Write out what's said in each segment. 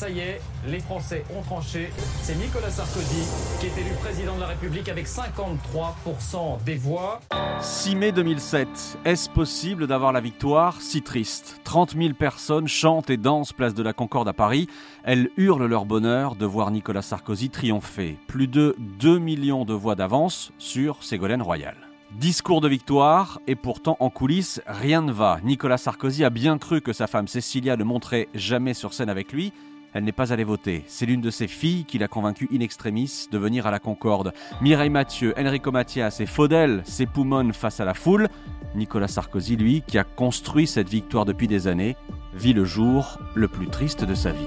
ça y est, les Français ont tranché. C'est Nicolas Sarkozy qui est élu président de la République avec 53% des voix. 6 mai 2007, est-ce possible d'avoir la victoire? Si triste 30 000 personnes chantent et dansent place de la Concorde à Paris. Elles hurlent leur bonheur de voir Nicolas Sarkozy triompher. Plus de 2 millions de voix d'avance sur Ségolène Royal. Discours de victoire, et pourtant en coulisses, rien ne va. Nicolas Sarkozy a bien cru que sa femme Cécilia ne monterait jamais sur scène avec lui. Elle n'est pas allée voter. C'est l'une de ses filles qui l'a convaincu in extremis de venir à la Concorde. Mireille Mathieu, Enrico Mathias et Faudel s'époumonent face à la foule. Nicolas Sarkozy, lui, qui a construit cette victoire depuis des années, vit le jour le plus triste de sa vie.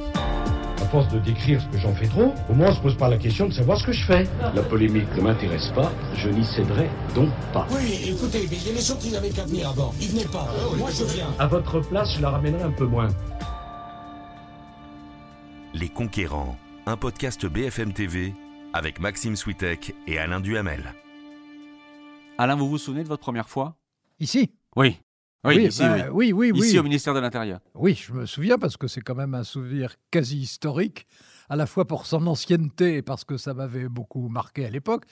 À force de décrire ce que j'en fais trop, au moins on se pose pas la question de savoir ce que je fais. La polémique ne m'intéresse pas, je n'y céderai donc pas. Oui, écoutez, mais il y a des gens qui n'avaient qu'à venir avant. Ils venaient pas. Moi, je viens. À votre place, je la ramènerai un peu moins. Les Conquérants, un podcast BFM TV avec Maxime Switek et Alain Duhamel. Alain, vous vous souvenez de votre première fois? Ici? Oui. Oui, ici, bah, oui. oui, oui, oui. Ici au ministère de l'Intérieur. Oui, je me souviens parce que c'est quand même un souvenir quasi historique, à la fois pour son ancienneté et parce que ça m'avait beaucoup marqué à l'époque,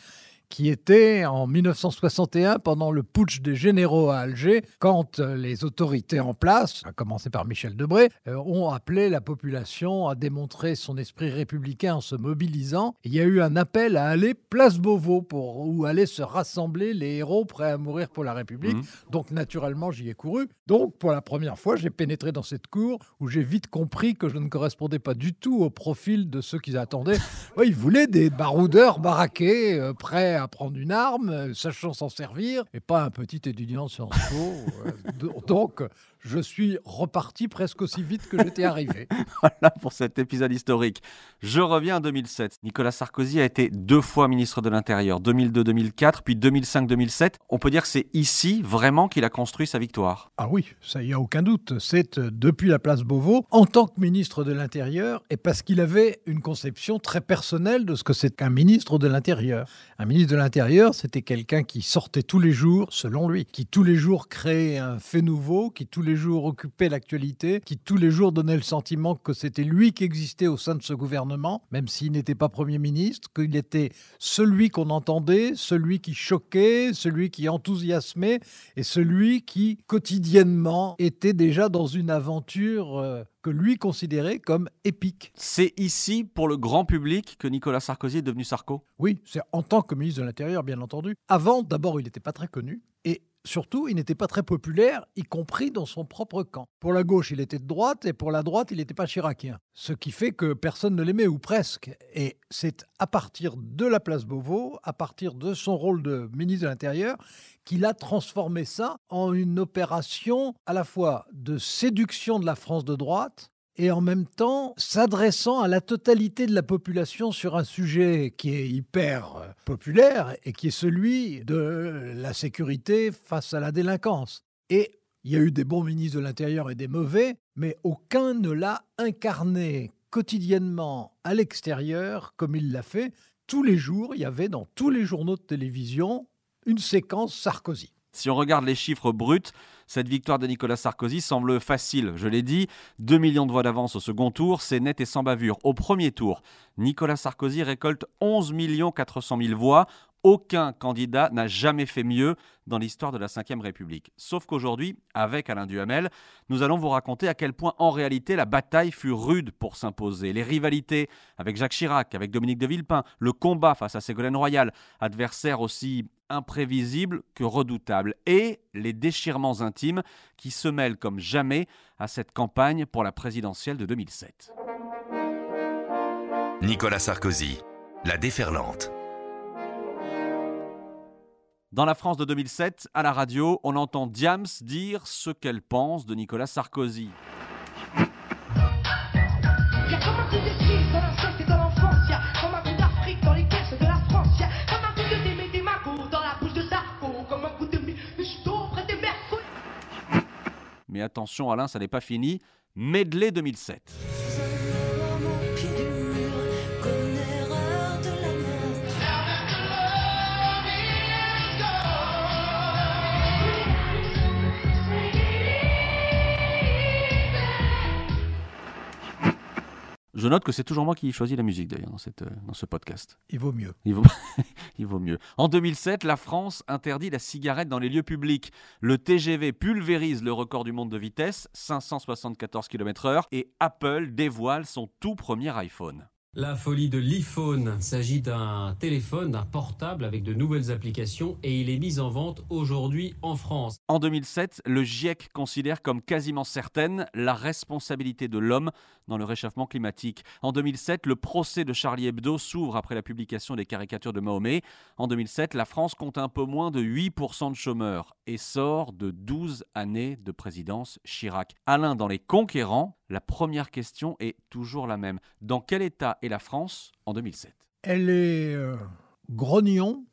qui était en 1961 pendant le putsch des généraux à Alger, quand euh, les autorités en place, à commencer par Michel Debré, euh, ont appelé la population à démontrer son esprit républicain en se mobilisant. Il y a eu un appel à aller place Beauvau pour où allaient se rassembler les héros prêts à mourir pour la République. Mhm. Donc naturellement, j'y ai couru. Donc pour la première fois, j'ai pénétré dans cette cour où j'ai vite compris que je ne correspondais pas du tout au profil de ceux qu'ils attendaient. Ouais, ils voulaient des baroudeurs baraqués, euh, prêts à prendre une arme, euh, sachant s'en servir, et pas un petit étudiant de Sciences euh, do- donc je suis reparti presque aussi vite que j'étais arrivé. Voilà pour cet épisode historique. Je reviens à 2007. Nicolas Sarkozy a été deux fois ministre de l'Intérieur, 2002-2004, puis 2005-2007. On peut dire que c'est ici vraiment qu'il a construit sa victoire. Ah oui, ça y a aucun doute. C'est euh, depuis la place Beauvau, en tant que ministre de l'Intérieur, et parce qu'il avait une conception très personnelle de ce que c'est qu'un ministre de l'Intérieur. Un ministre de l'Intérieur, c'était quelqu'un qui sortait tous les jours, selon lui, qui tous les jours créait un fait nouveau, qui tous les jours occupait l'actualité, qui tous les jours donnait le sentiment que c'était lui qui existait au sein de ce gouvernement, même s'il n'était pas Premier ministre, qu'il était celui qu'on entendait, celui qui choquait, celui qui enthousiasmait, et celui qui quotidiennement était déjà dans une aventure euh, que lui considérait comme épique. C'est ici, pour le grand public, que Nicolas Sarkozy est devenu Sarko? Oui, c'est en tant que ministre de l'Intérieur, bien entendu. Avant, d'abord, il n'était pas très connu. Et surtout, il n'était pas très populaire, y compris dans son propre camp. Pour la gauche, il était de droite, et pour la droite, il n'était pas chiracien. Ce qui fait que personne ne l'aimait, ou presque. Et c'est à partir de la place Beauvau, à partir de son rôle de ministre de l'Intérieur, qu'il a transformé ça en une opération à la fois de séduction de la France de droite, et en même temps s'adressant à la totalité de la population sur un sujet qui est hyper euh, populaire et qui est celui de la sécurité face à la délinquance. Et il y a eu des bons ministres de l'Intérieur et des mauvais, mais aucun ne l'a incarné quotidiennement à l'extérieur comme il l'a fait. Tous les jours, il y avait dans tous les journaux de télévision une séquence Sarkozy. Si on regarde les chiffres bruts, cette victoire de Nicolas Sarkozy semble facile. Je l'ai dit, 2 millions de voix d'avance au second tour, c'est net et sans bavure. Au premier tour, Nicolas Sarkozy récolte 11 400 000 voix. Aucun candidat n'a jamais fait mieux dans l'histoire de la Ve République. Sauf qu'aujourd'hui, avec Alain Duhamel, nous allons vous raconter à quel point en réalité la bataille fut rude pour s'imposer. Les rivalités avec Jacques Chirac, avec Dominique de Villepin, le combat face à Ségolène Royal, adversaire aussi imprévisible que redoutable, et les déchirements intimes qui se mêlent comme jamais à cette campagne pour la présidentielle de 2007. Nicolas Sarkozy, la déferlante. Dans la France de 2007, à la radio, on entend Diams dire ce qu'elle pense de Nicolas Sarkozy. Mais attention Alain, ça n'est pas fini. Medley 2007. Je note que c'est toujours moi qui choisis la musique d'ailleurs dans, cette, euh, dans ce podcast. Il vaut mieux. Il vaut, il vaut mieux. En 2007, la France interdit la cigarette dans les lieux publics. Le TGV pulvérise le record du monde de vitesse, 574 km/h, et Apple dévoile son tout premier iPhone. La folie de l'iPhone s'agit d'un téléphone, d'un portable avec de nouvelles applications et il est mis en vente aujourd'hui en France. En 2007, le GIEC considère comme quasiment certaine la responsabilité de l'homme dans le réchauffement climatique. En 2007, le procès de Charlie Hebdo s'ouvre après la publication des caricatures de Mahomet. En 2007, la France compte un peu moins de 8% de chômeurs et sort de 12 années de présidence Chirac. Alain, dans Les Conquérants, la première question est toujours la même. Dans quel état est la France en 2007 Elle est euh, grognon,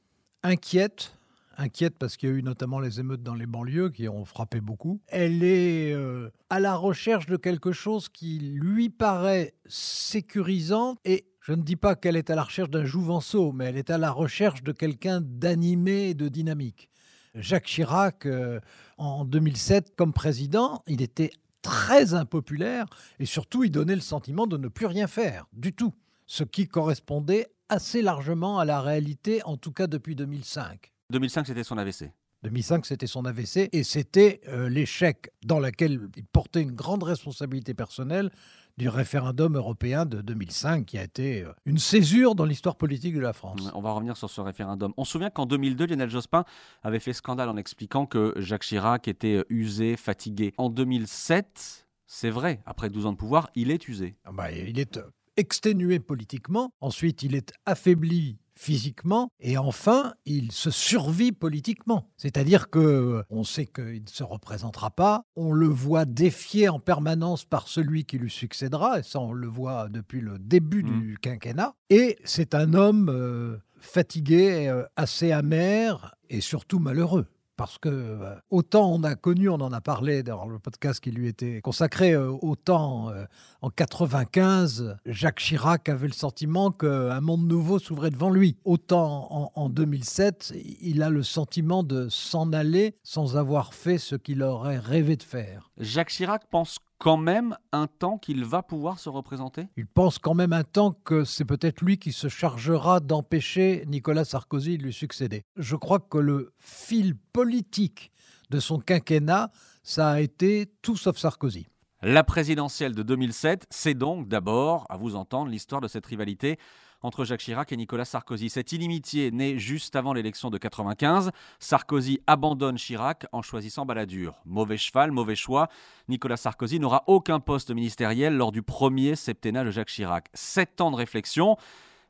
inquiète, inquiète parce qu'il y a eu notamment les émeutes dans les banlieues qui ont frappé beaucoup. Elle est euh, à la recherche de quelque chose qui lui paraît sécurisant et je ne dis pas qu'elle est à la recherche d'un jouvenceau, mais elle est à la recherche de quelqu'un d'animé et de dynamique. Jacques Chirac, euh, en 2007, comme président, il était très impopulaire et surtout il donnait le sentiment de ne plus rien faire du tout, ce qui correspondait assez largement à la réalité, en tout cas depuis 2005. 2005, c'était son AVC. 2005, c'était son AVC et c'était euh, l'échec dans lequel il portait une grande responsabilité personnelle du référendum européen de 2005 qui a été euh, une césure dans l'histoire politique de la France. On va revenir sur ce référendum. On se souvient qu'en 2002, Lionel Jospin avait fait scandale en expliquant que Jacques Chirac était euh, usé, fatigué. En 2007, c'est vrai, après 12 ans de pouvoir, il est usé. Ah bah, il est euh, exténué politiquement, ensuite il est affaibli physiquement et enfin il se survit politiquement. C'est-à-dire que euh, on sait qu'il ne se représentera pas, on le voit défié en permanence par celui qui lui succédera et ça on le voit depuis le début Mmh. du quinquennat et c'est un homme euh, fatigué, euh, assez amer et surtout malheureux. Parce que euh, autant on a connu, on en a parlé dans le podcast qui lui était consacré, euh, autant euh, en 95, Jacques Chirac avait le sentiment qu'un monde nouveau s'ouvrait devant lui. Autant en, en 2007, il a le sentiment de s'en aller sans avoir fait ce qu'il aurait rêvé de faire. Jacques Chirac pense quand même un temps qu'il va pouvoir se représenter? Il pense quand même un temps que c'est peut-être lui qui se chargera d'empêcher Nicolas Sarkozy de lui succéder. Je crois que le fil politique de son quinquennat, ça a été tout sauf Sarkozy. La présidentielle de 2007, c'est donc d'abord, à vous entendre, l'histoire de cette rivalité entre Jacques Chirac et Nicolas Sarkozy. Cette inimitié naît juste avant l'élection de 95. Sarkozy abandonne Chirac en choisissant Balladur. Mauvais cheval, mauvais choix. Nicolas Sarkozy n'aura aucun poste ministériel lors du premier septennat de Jacques Chirac. Sept ans de réflexion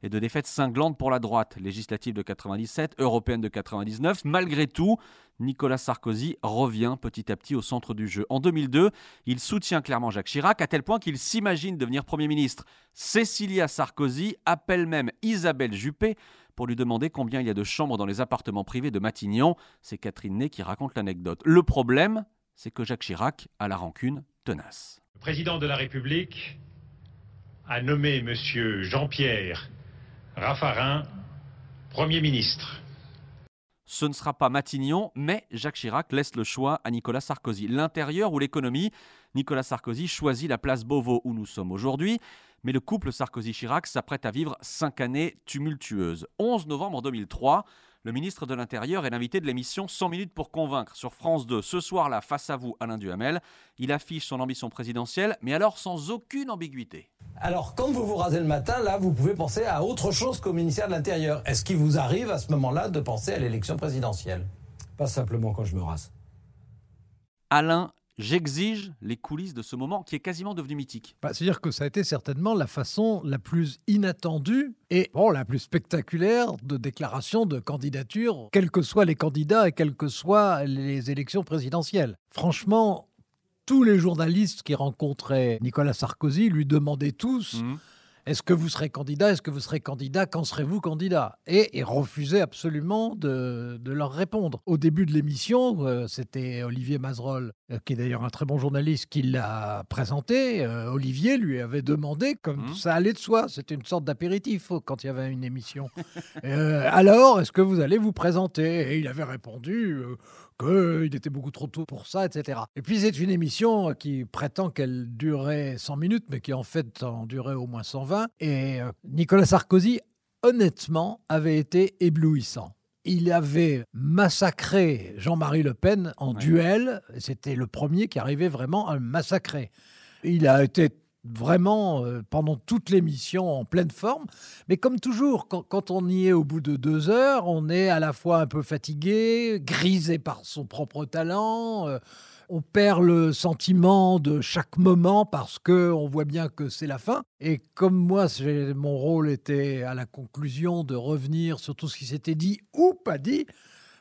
et de défaites cinglantes pour la droite. Législative de 97, européenne de 99. Malgré tout, Nicolas Sarkozy revient petit à petit au centre du jeu. En 2002, il soutient clairement Jacques Chirac à tel point qu'il s'imagine devenir Premier ministre. Cécilia Sarkozy appelle même Isabelle Juppé pour lui demander combien il y a de chambres dans les appartements privés de Matignon. C'est Catherine Ney qui raconte l'anecdote. Le problème, c'est que Jacques Chirac a la rancune tenace. Le président de la République a nommé M. Jean-Pierre Raffarin Premier ministre. Ce ne sera pas Matignon, mais Jacques Chirac laisse le choix à Nicolas Sarkozy. L'intérieur ou l'économie, Nicolas Sarkozy choisit la place Beauvau où nous sommes aujourd'hui. Mais le couple Sarkozy-Chirac s'apprête à vivre cinq années tumultueuses. 11 novembre 2003, le ministre de l'Intérieur est l'invité de l'émission 100 minutes pour convaincre sur France 2. Ce soir-là, face à vous, Alain Duhamel, il affiche son ambition présidentielle, mais alors sans aucune ambiguïté. Alors, quand vous vous rasez le matin, là, vous pouvez penser à autre chose qu'au ministère de l'Intérieur. Est-ce qu'il vous arrive à ce moment-là de penser à l'élection présidentielle? Pas simplement quand je me rase. Alain, j'exige les coulisses de ce moment qui est quasiment devenu mythique. Bah, C'est-à-dire que ça a été certainement la façon la plus inattendue et bon, la plus spectaculaire de déclaration de candidature, quels que soient les candidats et quelles que soient les élections présidentielles. Franchement, tous les journalistes qui rencontraient Nicolas Sarkozy lui demandaient tous Mhm. Est-ce que vous serez candidat? Est-ce que vous serez candidat? Quand serez-vous candidat? Et refusait absolument de, de leur répondre. Au début de l'émission, euh, c'était Olivier Mazerolle, euh, qui est d'ailleurs un très bon journaliste, qui l'a présenté. Euh, Olivier lui avait demandé, comme Mhm. ça allait de soi, c'était une sorte d'apéritif euh, quand il y avait une émission. Alors, est-ce que vous allez vous présenter? Et il avait répondu qu'il était beaucoup trop tôt pour ça, etc. Et puis c'est une émission qui prétend qu'elle durait 100 minutes, mais qui en fait en durait au moins 120. Et euh, Nicolas Sarkozy, honnêtement, avait été éblouissant. Il avait massacré Jean-Marie Le Pen en duel. C'était le premier qui arrivait vraiment à le massacrer. Il a été vraiment euh, pendant toute l'émission en pleine forme. Mais comme toujours, quand, on y est au bout de deux heures, on est à la fois un peu fatigué, grisé par son propre talent. euh, on perd le sentiment de chaque moment parce que on voit bien que c'est la fin. Et comme moi, mon rôle était à la conclusion de revenir sur tout ce qui s'était dit ou pas dit,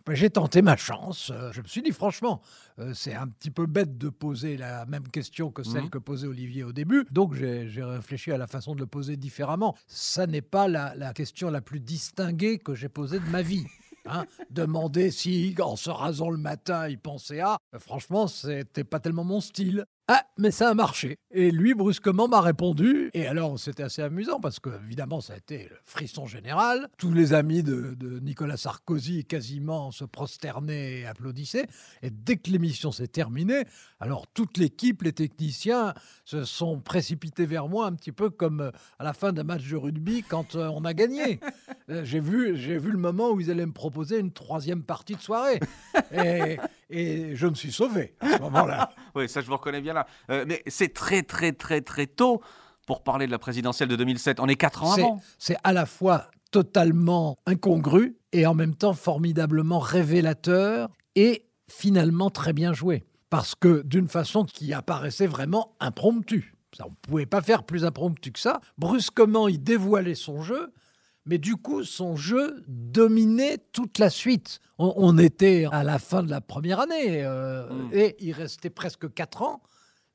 ben, j'ai tenté ma chance. Euh, Je me suis dit franchement, euh, c'est un petit peu bête de poser la même question que celle Mhm. que posait Olivier au début. Donc j'ai réfléchi à la façon de le poser différemment. Ça n'est pas la, la question la plus distinguée que j'ai posée de ma vie. hein. Demander si, en se rasant le matin, il pensait à. Franchement, c'était pas tellement mon style. Ah, mais ça a marché. Et lui, brusquement, m'a répondu. Et alors, c'était assez amusant parce que, évidemment, ça a été le frisson général. Tous les amis de, de Nicolas Sarkozy quasiment se prosternaient et applaudissaient. Et dès que l'émission s'est terminée, alors toute l'équipe, les techniciens, se sont précipités vers moi un petit peu comme euh, à la fin d'un match de rugby quand euh, on a gagné. Euh, J'ai vu, j'ai vu le moment où ils allaient me proposer une troisième partie de soirée. Et, et je me suis sauvé à ce moment-là. Oui, ça je vous reconnais bien là. Euh, mais c'est très très très très tôt pour parler de la présidentielle de 2007. On est quatre ans C'est- avant. C'est à la fois totalement incongru et en même temps formidablement révélateur et finalement très bien joué. Parce que d'une façon qui apparaissait vraiment impromptue. Ça, on ne pouvait pas faire plus impromptu que ça. Brusquement, il dévoilait son jeu, mais du coup, son jeu dominait toute la suite. On, on était à la fin de la première année euh, Mm. et il restait presque quatre ans,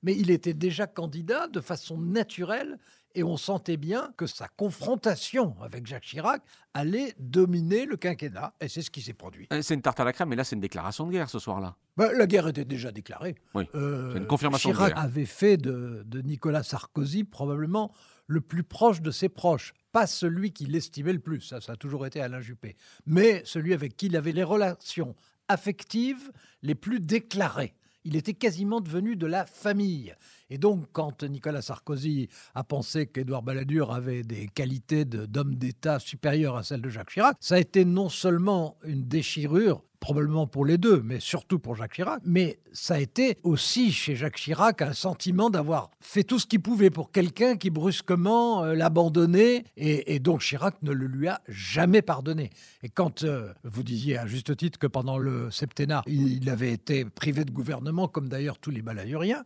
mais il était déjà candidat de façon naturelle et on sentait bien que sa confrontation avec Jacques Chirac allait dominer le quinquennat et c'est ce qui s'est produit. Euh, C'est une tarte à la crème, mais là c'est une déclaration de guerre ce soir-là. Ben, la guerre était déjà déclarée. Oui, Euh, c'est une confirmation de Chirac guerre. avait fait de, de Nicolas Sarkozy probablement le plus proche de ses proches. Pas celui qui l'estimait le plus, ça, ça a toujours été Alain Juppé, mais celui avec qui il avait les relations affectives les plus déclarées. Il était quasiment devenu de la famille. Et donc, quand Nicolas Sarkozy a pensé qu'Édouard Balladur avait des qualités d'homme d'État supérieures à celles de Jacques Chirac, ça a été non seulement une déchirure, probablement pour les deux, mais surtout pour Jacques Chirac, mais ça a été aussi chez Jacques Chirac un sentiment d'avoir fait tout ce qu'il pouvait pour quelqu'un qui brusquement euh, l'abandonnait, et, donc Chirac ne le lui a jamais pardonné. Et quand euh, vous disiez à juste titre que pendant le septennat, il, il avait été privé de gouvernement, comme d'ailleurs tous les balayuriens,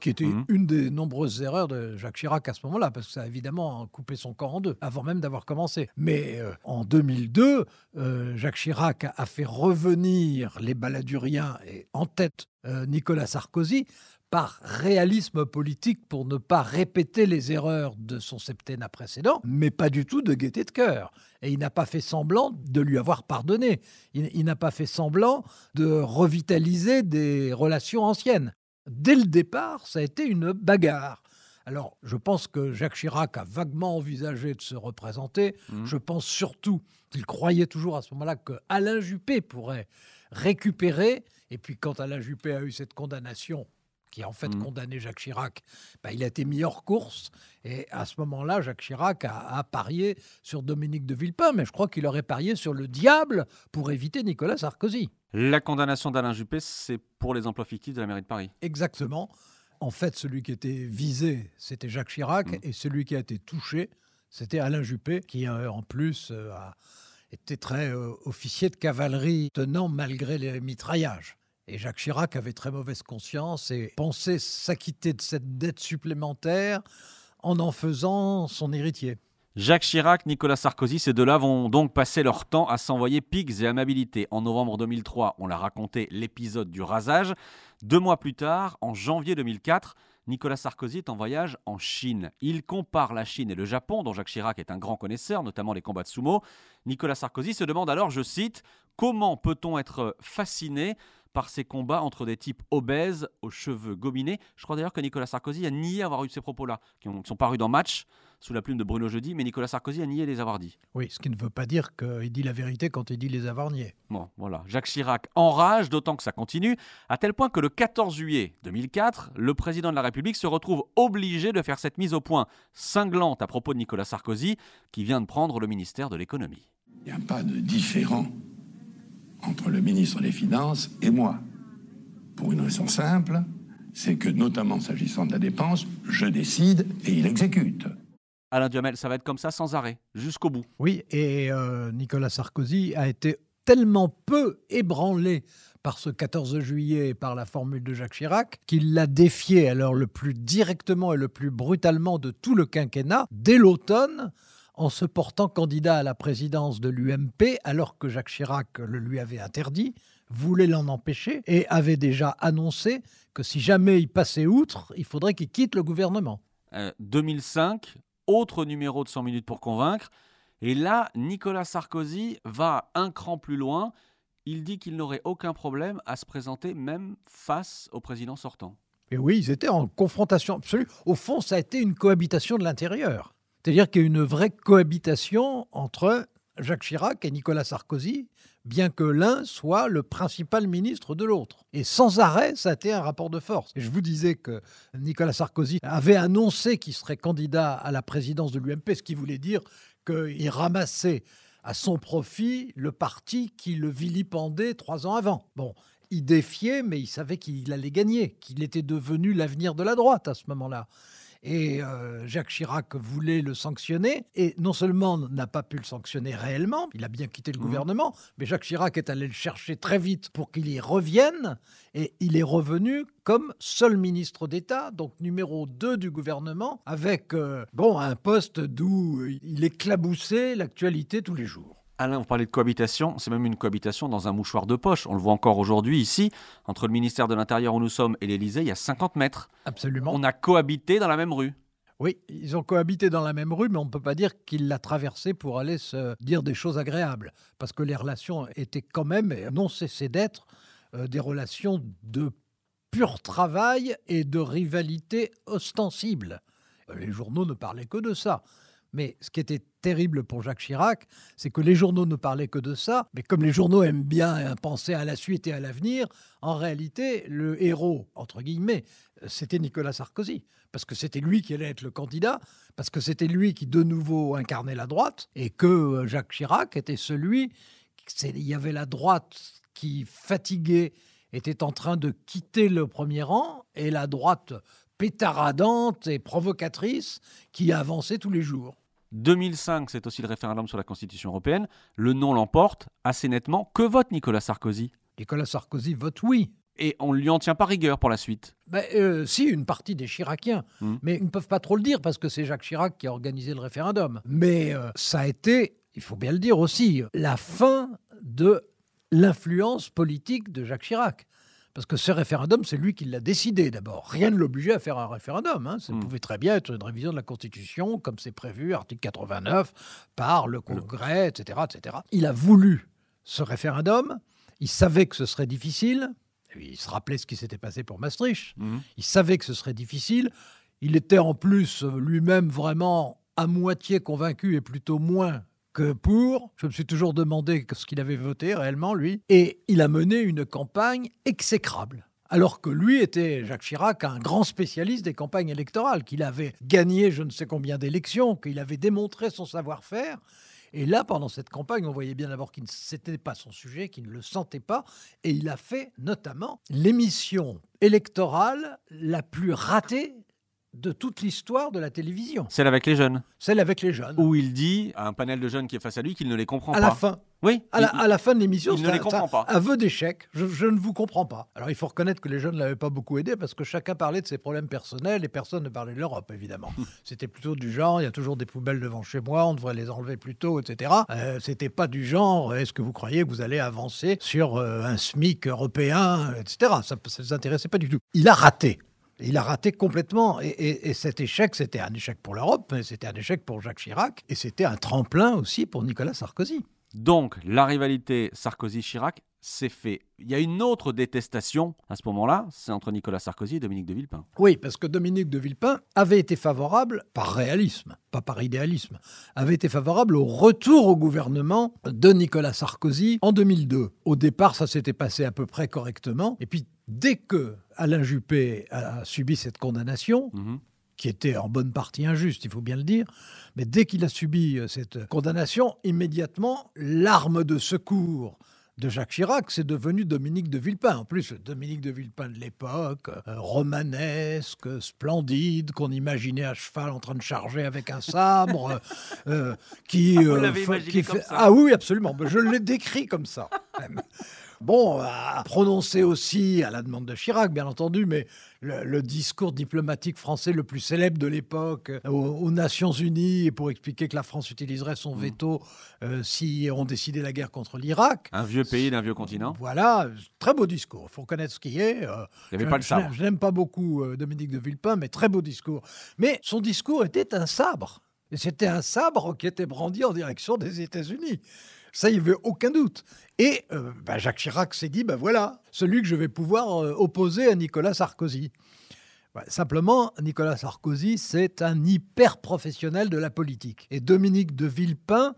qui était Mhm. une des nombreuses erreurs de Jacques Chirac à ce moment-là, parce que ça a évidemment coupé son corps en deux, avant même d'avoir commencé. Mais euh, en 2002, euh, Jacques Chirac a, a fait revenir les baladuriens et en tête euh, Nicolas Sarkozy par réalisme politique pour ne pas répéter les erreurs de son septennat précédent, mais pas du tout de gaieté de cœur. Et il n'a pas fait semblant de lui avoir pardonné. Il, il n'a pas fait semblant de revitaliser des relations anciennes. Dès le départ, ça a été une bagarre. Alors, je pense que Jacques Chirac a vaguement envisagé de se représenter. Mhm. Je pense surtout qu'il croyait toujours à ce moment-là que Alain Juppé pourrait récupérer. Et puis, quand Alain Juppé a eu cette condamnation, qui a en fait Mhm. condamné Jacques Chirac, bah, il a été mis hors course. Et à ce moment-là, Jacques Chirac a, a parié sur Dominique de Villepin, mais je crois qu'il aurait parié sur le diable pour éviter Nicolas Sarkozy. La condamnation d'Alain Juppé, c'est pour les emplois fictifs de la mairie de Paris. Exactement. En fait, celui qui était visé, c'était Jacques Chirac, Mhm. et celui qui a été touché, c'était Alain Juppé, qui euh, en plus euh, a été très euh, officier de cavalerie, tenant malgré les mitraillages. Et Jacques Chirac avait très mauvaise conscience et pensait s'acquitter de cette dette supplémentaire en en faisant son héritier. Jacques Chirac, Nicolas Sarkozy, ces deux-là vont donc passer leur temps à s'envoyer pics et amabilités. En novembre 2003, on l'a raconté, l'épisode du rasage. Deux mois plus tard, en janvier 2004, Nicolas Sarkozy est en voyage en Chine. Il compare la Chine et le Japon, dont Jacques Chirac est un grand connaisseur, notamment les combats de sumo. Nicolas Sarkozy se demande alors, je cite, Comment peut-on être fasciné par ses combats entre des types obèses aux cheveux gominés. Je crois d'ailleurs que Nicolas Sarkozy a nié avoir eu ces propos-là, qui, qui sont parus dans Match, sous la plume de Bruno Jeudi, mais Nicolas Sarkozy a nié les avoir dit. Oui, ce qui ne veut pas dire qu'il dit la vérité quand il dit les avoir niés. Bon, voilà. Jacques Chirac enrage, d'autant que ça continue, à tel point que le 14 juillet 2004, le président de la République se retrouve obligé de faire cette mise au point cinglante à propos de Nicolas Sarkozy, qui vient de prendre le ministère de l'économie. Il n'y a pas de différent entre le ministre des Finances et moi. Pour une raison simple, c'est que notamment s'agissant de la dépense, je décide et il exécute. Alain Duhamel, ça va être comme ça sans arrêt, jusqu'au bout. Oui, et euh, Nicolas Sarkozy a été tellement peu ébranlé par ce 14 juillet et par la formule de Jacques Chirac qu'il l'a défié alors le plus directement et le plus brutalement de tout le quinquennat dès l'automne en se portant candidat à la présidence de l'UMP alors que Jacques Chirac le lui avait interdit, voulait l'en empêcher et avait déjà annoncé que si jamais il passait outre, il faudrait qu'il quitte le gouvernement. Euh, 2005, autre numéro de 100 minutes pour convaincre. Et là, Nicolas Sarkozy va un cran plus loin. Il dit qu'il n'aurait aucun problème à se présenter même face au président sortant. Et oui, ils étaient en confrontation absolue. Au fond, ça a été une cohabitation de l'intérieur. C'est-à-dire qu'il y a une vraie cohabitation entre Jacques Chirac et Nicolas Sarkozy, bien que l'un soit le principal ministre de l'autre. Et sans arrêt, ça a été un rapport de force. Et je vous disais que Nicolas Sarkozy avait annoncé qu'il serait candidat à la présidence de l'UMP, ce qui voulait dire qu'il ramassait à son profit le parti qui le vilipendait trois ans avant. Bon, il défiait, mais il savait qu'il allait gagner, qu'il était devenu l'avenir de la droite à ce moment-là. Et euh, Jacques Chirac voulait le sanctionner, et non seulement n'a pas pu le sanctionner réellement, il a bien quitté le Mhm. gouvernement, mais Jacques Chirac est allé le chercher très vite pour qu'il y revienne, et il est revenu comme seul ministre d'État, donc numéro 2 du gouvernement, avec euh, bon, un poste d'où il éclaboussait l'actualité tous les jours. Alain, vous parlez de cohabitation, c'est même une cohabitation dans un mouchoir de poche. On le voit encore aujourd'hui ici, entre le ministère de l'Intérieur où nous sommes et l'Élysée, il y a 50 mètres. Absolument. On a cohabité dans la même rue. Oui, ils ont cohabité dans la même rue, mais on ne peut pas dire qu'il l'a traversée pour aller se dire des choses agréables, parce que les relations étaient quand même, et n'ont cessé d'être, euh, des relations de pur travail et de rivalité ostensible. Les journaux ne parlaient que de ça. Mais ce qui était terrible pour Jacques Chirac, c'est que les journaux ne parlaient que de ça, mais comme les journaux aiment bien penser à la suite et à l'avenir, en réalité, le héros, entre guillemets, c'était Nicolas Sarkozy, parce que c'était lui qui allait être le candidat, parce que c'était lui qui de nouveau incarnait la droite, et que euh, Jacques Chirac était celui, il y avait la droite qui, fatiguée, était en train de quitter le premier rang, et la droite pétaradante et provocatrice qui avançait tous les jours. 2005, c'est aussi le référendum sur la Constitution européenne. Le non l'emporte assez nettement. Que vote Nicolas Sarkozy? Nicolas Sarkozy vote oui. Et on ne lui en tient pas rigueur pour la suite. Ben, euh, si, une partie des Chiraciens. Hmm. Mais ils ne peuvent pas trop le dire parce que c'est Jacques Chirac qui a organisé le référendum. Mais euh, ça a été, il faut bien le dire aussi, la fin de l'influence politique de Jacques Chirac. Parce que ce référendum, c'est lui qui l'a décidé d'abord. Rien ne l'obligeait à faire un référendum. hein. Ça Hmm. pouvait très bien être une révision de la Constitution, comme c'est prévu, article 89, par le Congrès, etc., etc. Il a voulu ce référendum. Il savait que ce serait difficile. Il se rappelait ce qui s'était passé pour Maastricht. Mhm. Il savait que ce serait difficile. Il était en plus euh, lui-même vraiment à moitié convaincu et plutôt moins pour. Je me suis toujours demandé ce qu'il avait voté réellement, lui. Et il a mené une campagne exécrable. Alors que lui était, Jacques Chirac, un grand spécialiste des campagnes électorales, qu'il avait gagné je ne sais combien d'élections, qu'il avait démontré son savoir-faire. Et là, pendant cette campagne, on voyait bien d'abord qu'il ne c'était pas son sujet, qu'il ne le sentait pas. Et il a fait notamment l'émission électorale la plus ratée de toute l'histoire de la télévision. Celle avec les jeunes. Celle avec les jeunes. Où il dit à un panel de jeunes qui est face à lui qu'il ne les comprend à pas. la fin. Oui. À la, à fin de l'émission, il ne les comprend pas. aveu d'échec. Je, je ne vous comprends pas. Alors, il faut reconnaître que les jeunes ne l'avaient pas beaucoup aidé parce que chacun parlait de ses problèmes personnels et personne ne parlait de l'Europe, évidemment. C'était plutôt du genre, il y a toujours des poubelles devant chez moi, on devrait les enlever plus tôt, etc. Euh, C'était pas du genre, est-ce que vous croyez que vous allez avancer sur euh, un SMIC européen, etc. Ça ne les intéressait pas du tout. Il a raté. Il a raté complètement. Et, et- et cet échec, c'était un échec pour l'Europe, mais c'était un échec pour Jacques Chirac. Et c'était un tremplin aussi pour Nicolas Sarkozy. Donc, la rivalité Sarkozy-Chirac, c'est fait. Il y a une autre détestation à ce moment-là, c'est entre Nicolas Sarkozy et Dominique de Villepin. Oui, parce que Dominique de Villepin avait été favorable, par réalisme, pas par idéalisme, avait été favorable au retour au gouvernement de Nicolas Sarkozy en 2002. Au départ, ça s'était passé à peu près correctement. Et puis, dès que Alain Juppé a subi cette condamnation, Mhm. qui était en bonne partie injuste, il faut bien le dire, mais dès qu'il a subi euh, cette condamnation, immédiatement, l'arme de secours de Jacques Chirac, c'est devenu Dominique de Villepin. En plus, Dominique de Villepin de l'époque, euh, romanesque, splendide, qu'on imaginait à cheval en train de charger avec un sabre, euh, qui, Ah, vous euh, l'avez fa- imaginé qui comme fait- ça. Ah oui, absolument. Je l'ai décrit comme ça. même. Bon, à prononcer aussi, à la demande de Chirac, bien entendu, mais le, le discours diplomatique français le plus célèbre de l'époque euh, aux, aux Nations Unies pour expliquer que la France utiliserait son Mm. veto euh, si on décidait la guerre contre l'Irak. Un vieux pays d'un vieux continent. Voilà, très beau discours. Il faut reconnaître ce qui est. euh, Il n'y avait pas le sabre. n'aime- Je n'aime pas beaucoup euh, Dominique de Villepin, mais très beau discours. Mais son discours était un sabre. Et c'était un sabre qui était brandi en direction des États-Unis. Ça, il n'y avait aucun doute. Et euh, bah, Jacques Chirac s'est dit, ben voilà, celui que je vais pouvoir euh, opposer à Nicolas Sarkozy. Ouais, simplement, Nicolas Sarkozy, c'est un hyper professionnel de la politique. Et Dominique de Villepin,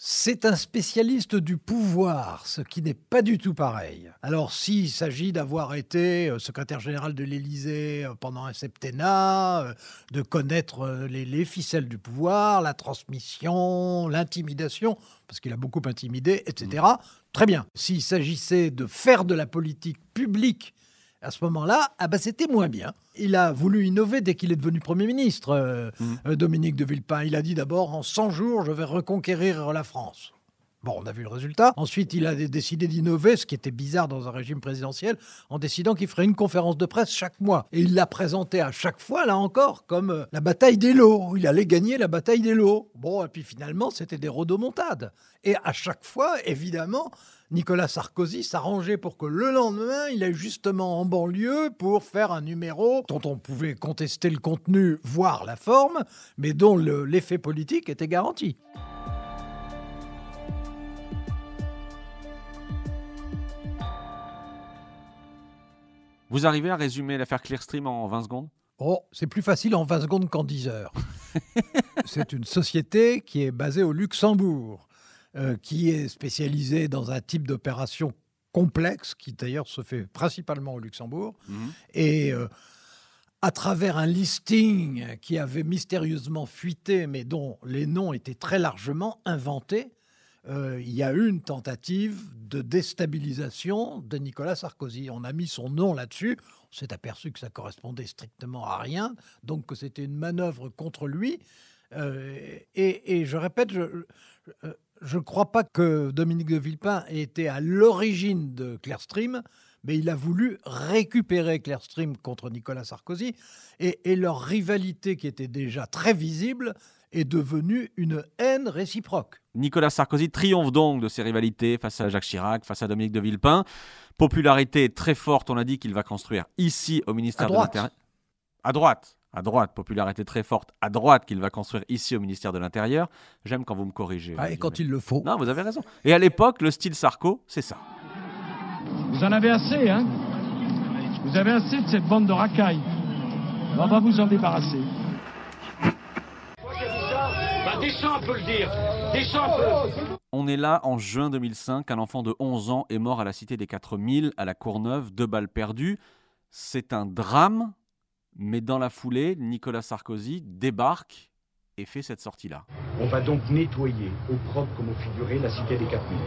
c'est un spécialiste du pouvoir, ce qui n'est pas du tout pareil. Alors, s'il s'agit d'avoir été euh, secrétaire général de l'Élysée euh, pendant un septennat, euh, de connaître les, les ficelles du pouvoir, la transmission, l'intimidation, parce qu'il a beaucoup intimidé, etc., très bien. S'il s'agissait de faire de la politique publique à ce moment-là, ah bah, c'était moins bien. Il a voulu innover dès qu'il est devenu Premier ministre, euh, euh, Dominique de Villepin. Il a dit d'abord, en 100 jours, je vais reconquérir la France. Bon, on a vu le résultat. Ensuite, il a dé- décidé d'innover, ce qui était bizarre dans un régime présidentiel, en décidant qu'il ferait une conférence de presse chaque mois. Et il l'a présenté à chaque fois, là encore, comme euh, la bataille des lots. Il allait gagner la bataille des lots. Bon, et puis finalement, c'était des rodomontades. Et à chaque fois, évidemment, Nicolas Sarkozy s'arrangeait pour que le lendemain, il aille justement en banlieue pour faire un numéro dont on pouvait contester le contenu, voire la forme, mais dont le- l'effet politique était garanti. Vous arrivez à résumer l'affaire Clearstream en 20 secondes? Oh, c'est plus facile en 20 secondes qu'en 10 heures. c'est une société qui est basée au Luxembourg, euh, qui est spécialisée dans un type d'opération complexe, qui d'ailleurs se fait principalement au Luxembourg. Et euh, à travers un listing qui avait mystérieusement fuité, mais dont les noms étaient très largement inventés, euh, il y a eu une tentative de déstabilisation de Nicolas Sarkozy. On a mis son nom là-dessus. On s'est aperçu que ça correspondait strictement à rien, donc que c'était une manœuvre contre lui. Euh, et, et je répète, je ne crois pas que Dominique de Villepin ait été à l'origine de Clearstream, mais il a voulu récupérer Clearstream contre Nicolas Sarkozy, et, et leur rivalité, qui était déjà très visible, est devenue une haine réciproque. Nicolas Sarkozy triomphe donc de ses rivalités face à Jacques Chirac, face à Dominique de Villepin. Popularité très forte, on a dit qu'il va construire ici au ministère À de l'Intérieur. À droite. À droite, popularité très forte à droite qu'il va construire ici au ministère de l'Intérieur. J'aime quand vous me corrigez. Ah, et quand il le faut. Non, vous avez raison. Et à l'époque, le style Sarko, c'est ça. Vous en avez assez, hein? Vous avez assez de cette bande de racailles. On va vous en débarrasser. Bah, descends un peu le dire. On est là en juin 2005. Un enfant de 11 ans est mort à la Cité des 4000, à la Courneuve, deux balles perdues. C'est un drame, mais dans la foulée, Nicolas Sarkozy débarque et fait cette sortie-là. On va donc nettoyer au propre comme au figuré la cité des 4000.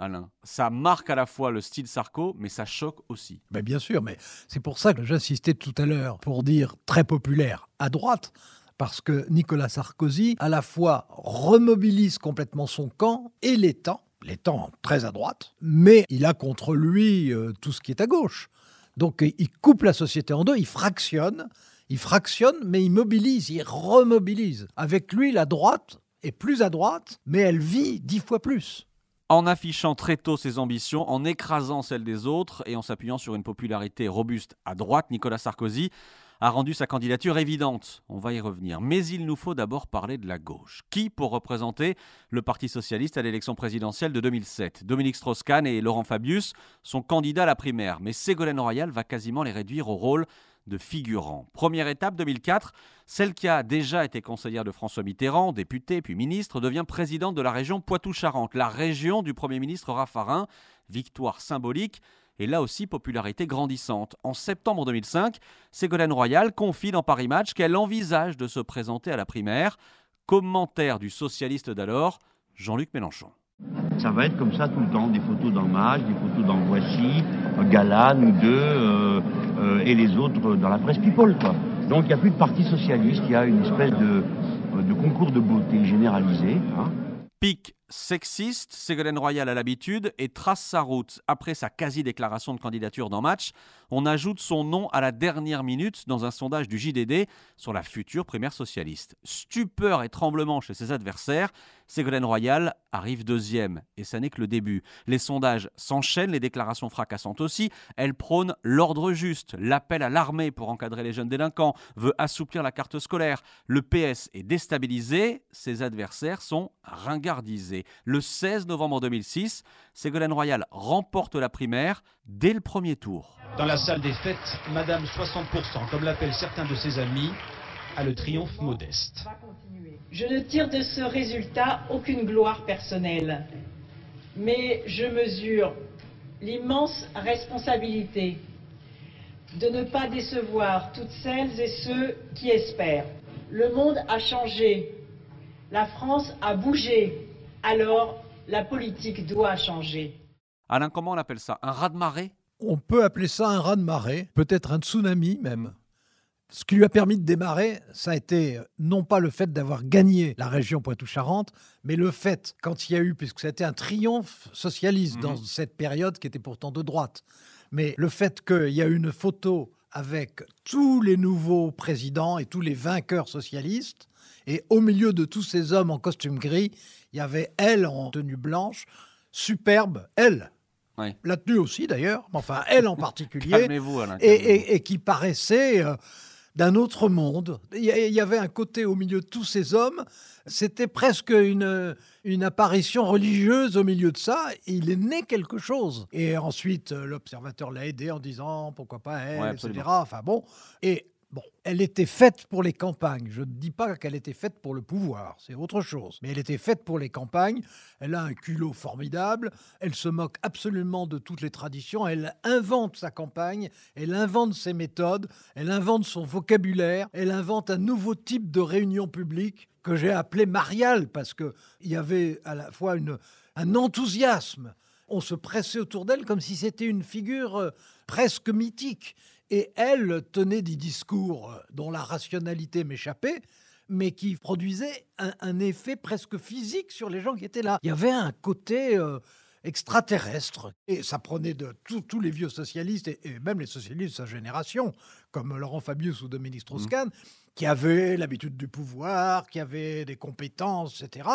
Alain, ça marque à la fois le style Sarko, mais ça choque aussi. Ben bien sûr, mais c'est pour ça que j'insistais tout à l'heure pour dire très populaire à droite, parce que Nicolas Sarkozy, à la fois remobilise complètement son camp et les temps, les temps très à droite, mais il a contre lui euh, tout ce qui est à gauche. Donc euh, il coupe la société en deux, il fractionne, il fractionne, mais il mobilise, il remobilise. Avec lui, la droite est plus à droite, mais elle vit dix fois plus. En affichant très tôt ses ambitions, en écrasant celles des autres et en s'appuyant sur une popularité robuste à droite, Nicolas Sarkozy a rendu sa candidature évidente. On va y revenir. Mais il nous faut d'abord parler de la gauche. Qui pour représenter le Parti socialiste à l'élection présidentielle de 2007 Dominique Strauss-Kahn et Laurent Fabius sont candidats à la primaire, mais Ségolène Royal va quasiment les réduire au rôle de figurants. Première étape 2004, celle qui a déjà été conseillère de François Mitterrand, députée puis ministre, devient présidente de la région Poitou-Charentes, la région du Premier ministre Raffarin. Victoire symbolique et là aussi popularité grandissante. En septembre 2005, Ségolène Royal confie dans Paris Match qu'elle envisage de se présenter à la primaire. Commentaire du socialiste d'alors, Jean-Luc Mélenchon. Ça va être comme ça tout le temps, des photos dans Match, des photos dans Voici, Gala, nous deux, euh, euh, et les autres dans la presse People. Quoi. Donc il n'y a plus de parti socialiste, il y a une espèce de, de concours de beauté généralisé. Hein. Pic sexiste, Ségolène Royal a l'habitude et trace sa route. Après sa quasi-déclaration de candidature dans Match, on ajoute son nom à la dernière minute dans un sondage du JDD sur la future primaire socialiste. Stupeur et tremblement chez ses adversaires, Ségolène Royal arrive deuxième, et ça n'est que le début. Les sondages s'enchaînent, les déclarations fracassantes aussi. Elle prône l'ordre juste, l'appel à l'armée pour encadrer les jeunes délinquants, veut assouplir la carte scolaire. Le PS est déstabilisé, ses adversaires sont ringardisés. Le 16 novembre 2006, Ségolène Royal remporte la primaire dès le premier tour. Dans la salle des fêtes, Madame 60%, comme l'appellent certains de ses amis, a le triomphe modeste. Je ne tire de ce résultat aucune gloire personnelle, mais je mesure l'immense responsabilité de ne pas décevoir toutes celles et ceux qui espèrent. Le monde a changé, la France a bougé, alors la politique doit changer. Alain, comment on appelle ça? Un raz-de-marée? On peut appeler ça un raz-de-marée, peut-être un tsunami même. Ce qui lui a permis de démarrer, ça a été euh, non pas le fait d'avoir gagné la région Poitou-Charentes, mais le fait, quand il y a eu, puisque c'était un triomphe socialiste dans Mhm. cette période qui était pourtant de droite, mais le fait qu'il y a eu une photo avec tous les nouveaux présidents et tous les vainqueurs socialistes, et au milieu de tous ces hommes en costume gris, il y avait elle en tenue blanche, superbe, elle. Oui. La tenue aussi d'ailleurs, mais enfin elle en particulier. Calmez-vous, Alain, Et- et- et qui paraissait euh, d'un autre monde. Il y, avait un côté au milieu de tous ces hommes, c'était presque une, une apparition religieuse au milieu de ça. Il est né quelque chose. Et ensuite, l'observateur l'a aidé en disant pourquoi pas elle, Ouais, etc. Enfin bon. Et bon, elle était faite pour les campagnes. Je ne dis pas qu'elle était faite pour le pouvoir, c'est autre chose. Mais elle était faite pour les campagnes. Elle a un culot formidable. Elle se moque absolument de toutes les traditions. Elle invente sa campagne. Elle invente ses méthodes. Elle invente son vocabulaire. Elle invente un nouveau type de réunion publique que j'ai appelé mariale parce que il y avait à la fois un enthousiasme. On se pressait autour d'elle comme si c'était une figure euh, presque mythique. Et elle tenait des discours euh, dont la rationalité m'échappait, mais qui produisaient un, un effet presque physique sur les gens qui étaient là. Il y avait un côté euh, extraterrestre. Et ça prenait de tous- les vieux socialistes, et, et même les socialistes de sa génération, comme Laurent Fabius ou Dominique Strauss-Kahn, qui avaient l'habitude du pouvoir, qui avaient des compétences, etc.,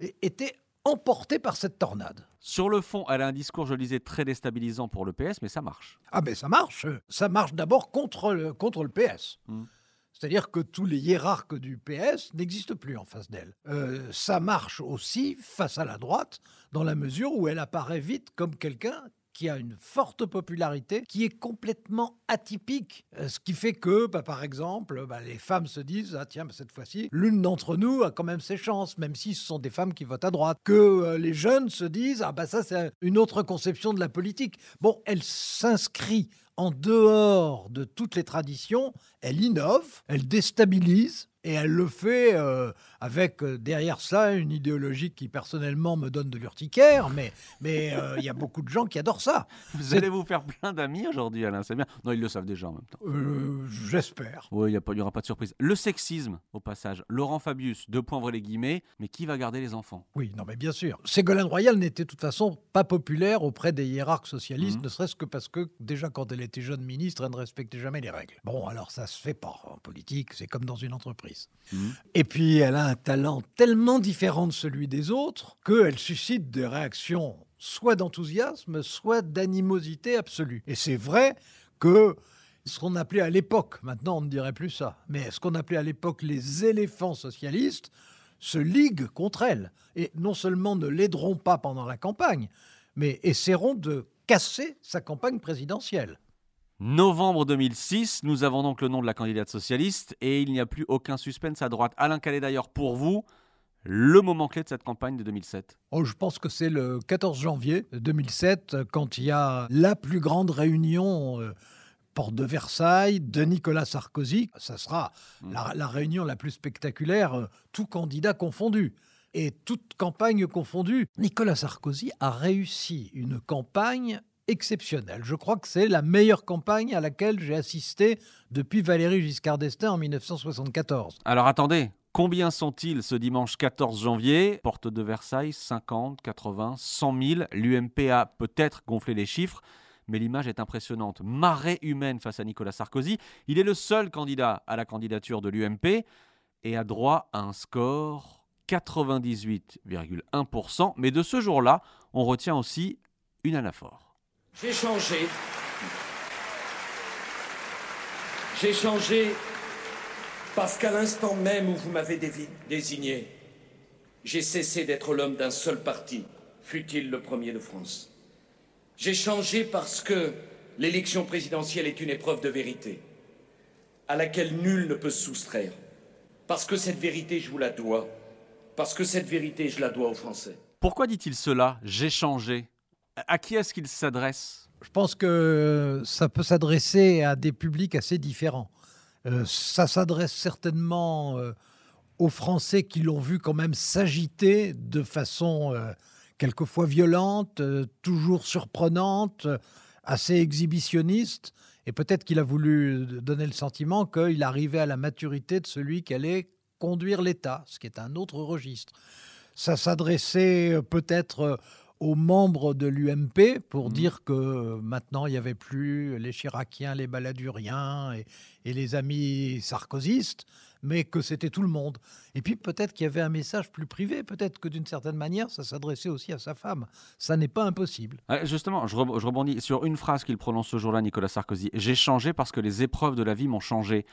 et étaient emportés par cette tornade. Sur le fond, elle a un discours, je le disais, très déstabilisant pour le PS, mais ça marche. Ah ben ça marche. Ça marche d'abord contre le, contre le PS. Mm. C'est-à-dire que tous les hiérarques du PS n'existent plus en face d'elle. Euh, ça marche aussi face à la droite, dans la mesure où elle apparaît vite comme quelqu'un qui a une forte popularité, qui est complètement atypique. Euh, Ce qui fait que, bah, par exemple, bah, les femmes se disent Ah, tiens, bah, cette fois-ci, l'une d'entre nous a quand même ses chances, même si ce sont des femmes qui votent à droite. Que euh, les jeunes se disent Ah, bah, ça, c'est une autre conception de la politique. Bon, elle s'inscrit en dehors de toutes les traditions, elle innove, elle déstabilise. Et elle le fait euh, avec euh, derrière ça une idéologie qui personnellement me donne de l'urticaire, mais mais euh, il y a beaucoup de gens qui adorent ça. Vous allez vous faire plein d'amis aujourd'hui, Alain, c'est bien. Non, ils le savent déjà en même temps. J'espère. Oui, il n'y aura pas de surprise. Le sexisme, au passage. Laurent Fabius, deux points vrai les guillemets, mais qui va garder les enfants? Oui, non, mais bien sûr. Ségolène Royal n'était de toute façon pas populaire auprès des hiérarques socialistes, Mhm. ne serait-ce que parce que déjà quand elle était jeune ministre, elle ne respectait jamais les règles. Bon, alors ça se fait pas en politique, c'est comme dans une entreprise. Mhm. Et puis elle a un talent tellement différent de celui des autres qu'elle suscite des réactions soit d'enthousiasme, soit d'animosité absolue. Et c'est vrai que ce qu'on appelait à l'époque, maintenant on ne dirait plus ça, mais ce qu'on appelait à l'époque les éléphants socialistes, se liguent contre elle. Et non seulement ne l'aideront pas pendant la campagne, mais essaieront de casser sa campagne présidentielle. Novembre 2006, nous avons donc le nom de la candidate socialiste et il n'y a plus aucun suspense à droite. Alain Calais d'ailleurs, pour vous, le moment clé de cette campagne de 2007 oh, Je pense que c'est le 14 janvier 2007, quand il y a la plus grande réunion euh, porte de Versailles de Nicolas Sarkozy. Ça sera mmh. la, la, réunion la plus spectaculaire, euh, tout candidat confondu. Et toute campagne confondue, Nicolas Sarkozy a réussi une campagne exceptionnelle. Je crois que c'est la meilleure campagne à laquelle j'ai assisté depuis Valéry Giscard d'Estaing en 1974. Alors attendez, Combien sont-ils ce dimanche 14 janvier? Porte de Versailles, 50, 80, 100 000. L'UMP a peut-être gonflé les chiffres, mais l'image est impressionnante. Marée humaine face à Nicolas Sarkozy. Il est le seul candidat à la candidature de l'UMP et a droit à un score 98,1%. Mais de ce jour-là, on retient aussi une anaphore. J'ai changé. J'ai changé parce qu'à l'instant même où vous m'avez désigné, j'ai cessé d'être l'homme d'un seul parti, fût-il le premier de France. J'ai changé parce que l'élection présidentielle est une épreuve de vérité, à laquelle nul ne peut se soustraire. Parce que cette vérité, je vous la dois. Parce que cette vérité, je la dois aux Français. Pourquoi dit-il cela? J'ai changé. À qui est-ce qu'il s'adresse? Je pense que ça peut s'adresser à des publics assez différents. Euh, ça s'adresse certainement euh, aux Français qui l'ont vu quand même s'agiter de façon euh, quelquefois violente, toujours surprenante, assez exhibitionniste. Et peut-être qu'il a voulu donner le sentiment qu'il arrivait à la maturité de celui qui allait conduire l'État, ce qui est un autre registre. Ça s'adressait peut-être aux membres de l'UMP pour mmh. dire que maintenant il n'y avait plus les Chiraciens, les Baladuriens et, et les amis sarkozystes, mais que c'était tout le monde. Et puis peut-être qu'il y avait un message plus privé, peut-être que d'une certaine manière ça s'adressait aussi à sa femme. Ça n'est pas impossible. Justement, je, rebondis sur une phrase qu'il prononce ce jour-là, Nicolas Sarkozy. J'ai changé parce que les épreuves de la vie m'ont changé.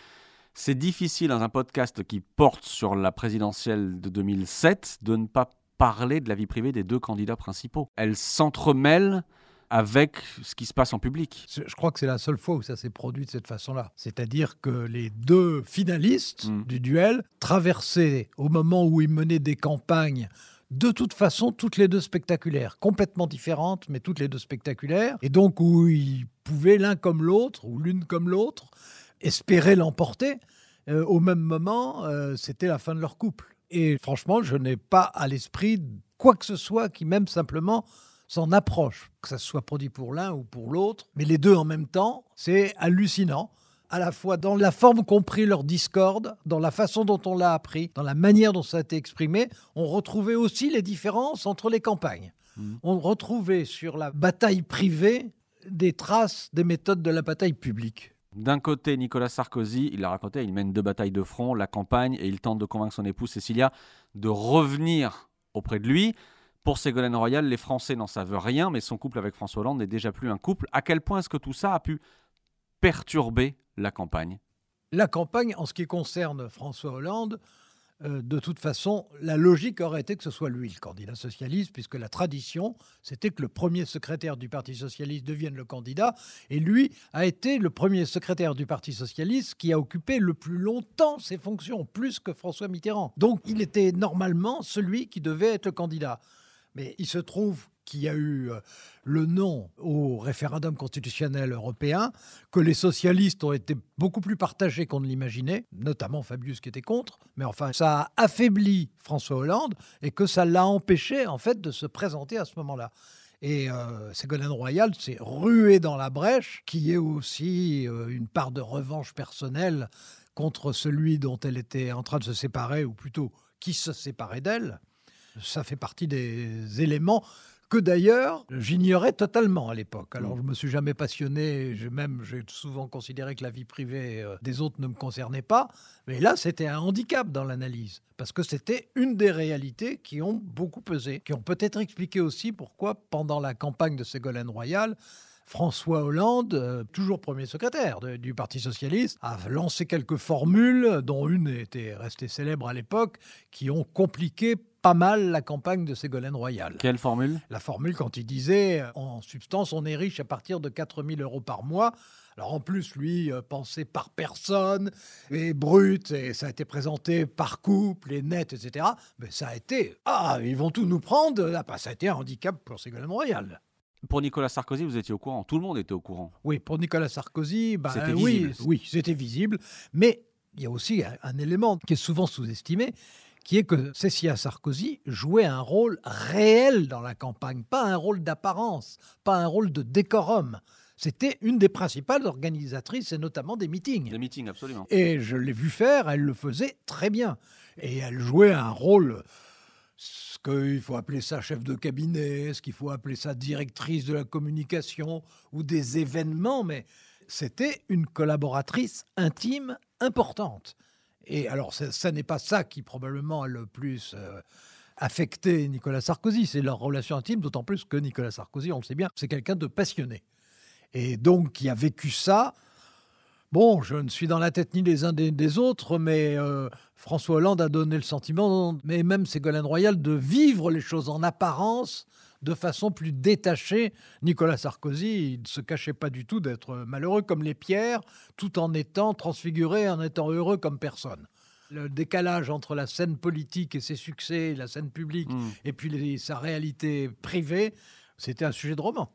C'est difficile dans un podcast qui porte sur la présidentielle de 2007 de ne pas parler de la vie privée des deux candidats principaux. Elle s'entremêle avec ce qui se passe en public. Je crois que c'est la seule fois où ça s'est produit de cette façon-là. C'est-à-dire que les deux finalistes mm. du duel traversaient, au moment où ils menaient des campagnes, de toute façon, toutes les deux spectaculaires, complètement différentes, mais toutes les deux spectaculaires, et donc où ils pouvaient l'un comme l'autre, ou l'une comme l'autre, espérer l'emporter. Euh, au même moment, euh, c'était la fin de leur couple. Et franchement, je n'ai pas à l'esprit quoi que ce soit qui même simplement s'en approche, que ça soit produit pour l'un ou pour l'autre, mais les deux en même temps, c'est hallucinant, à la fois dans la forme qu'ont pris leur discorde, dans la façon dont on l'a appris, dans la manière dont ça a été exprimé, on retrouvait aussi les différences entre les campagnes. Mmh. On retrouvait sur la bataille privée des traces des méthodes de la bataille publique. D'un côté, Nicolas Sarkozy, il l'a raconté, il mène deux batailles de front, la campagne, et il tente de convaincre son épouse Cécilia de revenir auprès de lui. Pour Ségolène Royal, les Français n'en savent rien, mais son couple avec François Hollande n'est déjà plus un couple. À quel point est-ce que tout ça a pu perturber la campagne? La campagne, en ce qui concerne François Hollande, euh, de toute façon, la logique aurait été que ce soit lui le candidat socialiste, puisque la tradition, c'était que le premier secrétaire du Parti socialiste devienne le candidat, et lui a été le premier secrétaire du Parti socialiste qui a occupé le plus longtemps ses fonctions, plus que François Mitterrand. Donc il était normalement celui qui devait être le candidat. Mais il se trouve qu'il y a eu euh, le non au référendum constitutionnel européen, que les socialistes ont été beaucoup plus partagés qu'on ne l'imaginait, notamment Fabius qui était contre, mais enfin ça a affaibli François Hollande et que ça l'a empêché en fait de se présenter à ce moment-là. Et euh, Ségolène Royal s'est ruée dans la brèche, qui est aussi euh, une part de revanche personnelle contre celui dont elle était en train de se séparer, ou plutôt qui se séparait d'elle. Ça fait partie des éléments que d'ailleurs j'ignorais totalement à l'époque. Alors je me suis jamais passionné, je, même j'ai souvent considéré que la vie privée euh, des autres ne me concernait pas, mais là c'était un handicap dans l'analyse, parce que c'était une des réalités qui ont beaucoup pesé, qui ont peut-être expliqué aussi pourquoi pendant la campagne de Ségolène Royal, François Hollande, euh, toujours premier secrétaire du Parti socialiste, a lancé quelques formules, dont une était restée célèbre à l'époque, qui ont compliqué pas mal la campagne de Ségolène Royal. Quelle formule? La formule quand il disait, euh, en substance, on est riche à partir de 4000 euros par mois. Alors en plus, lui, euh, pensait par personne, et brut, et ça a été présenté par couple, et net, etc. Mais ça a été, ah, ils vont tout nous prendre. Ah, bah, ça a été un handicap pour Ségolène Royal. Pour Nicolas Sarkozy, vous étiez au courant. Tout le monde était au courant. Oui, pour Nicolas Sarkozy, bah, C'était oui, visible. oui, c'était visible. Mais il y a aussi un, un élément qui est souvent sous-estimé, qui est que Cécilia Sarkozy jouait un rôle réel dans la campagne, pas un rôle d'apparence, pas un rôle de décorum. C'était une des principales organisatrices, et notamment des meetings. Des meetings, absolument. Et je l'ai vu faire, elle le faisait très bien. Et elle jouait un rôle, ce qu'il faut appeler ça chef de cabinet, ce qu'il faut appeler ça directrice de la communication ou des événements, mais c'était une collaboratrice intime importante. Et alors, ça, n'est pas ça qui probablement a le plus euh, affecté Nicolas Sarkozy, c'est leur relation intime, d'autant plus que Nicolas Sarkozy, on le sait bien, c'est quelqu'un de passionné. Et donc, qui a vécu ça, Bon, je ne suis dans la tête ni des uns des, des autres, mais euh, François Hollande a donné le sentiment, mais même Ségolène Royal, de vivre les choses en apparence de façon plus détachée. Nicolas Sarkozy, il ne se cachait pas du tout d'être malheureux comme les pierres, tout en étant transfiguré, en étant heureux comme personne. Le décalage entre la scène politique et ses succès, la scène publique, et puis les- sa réalité privée, c'était un sujet de roman.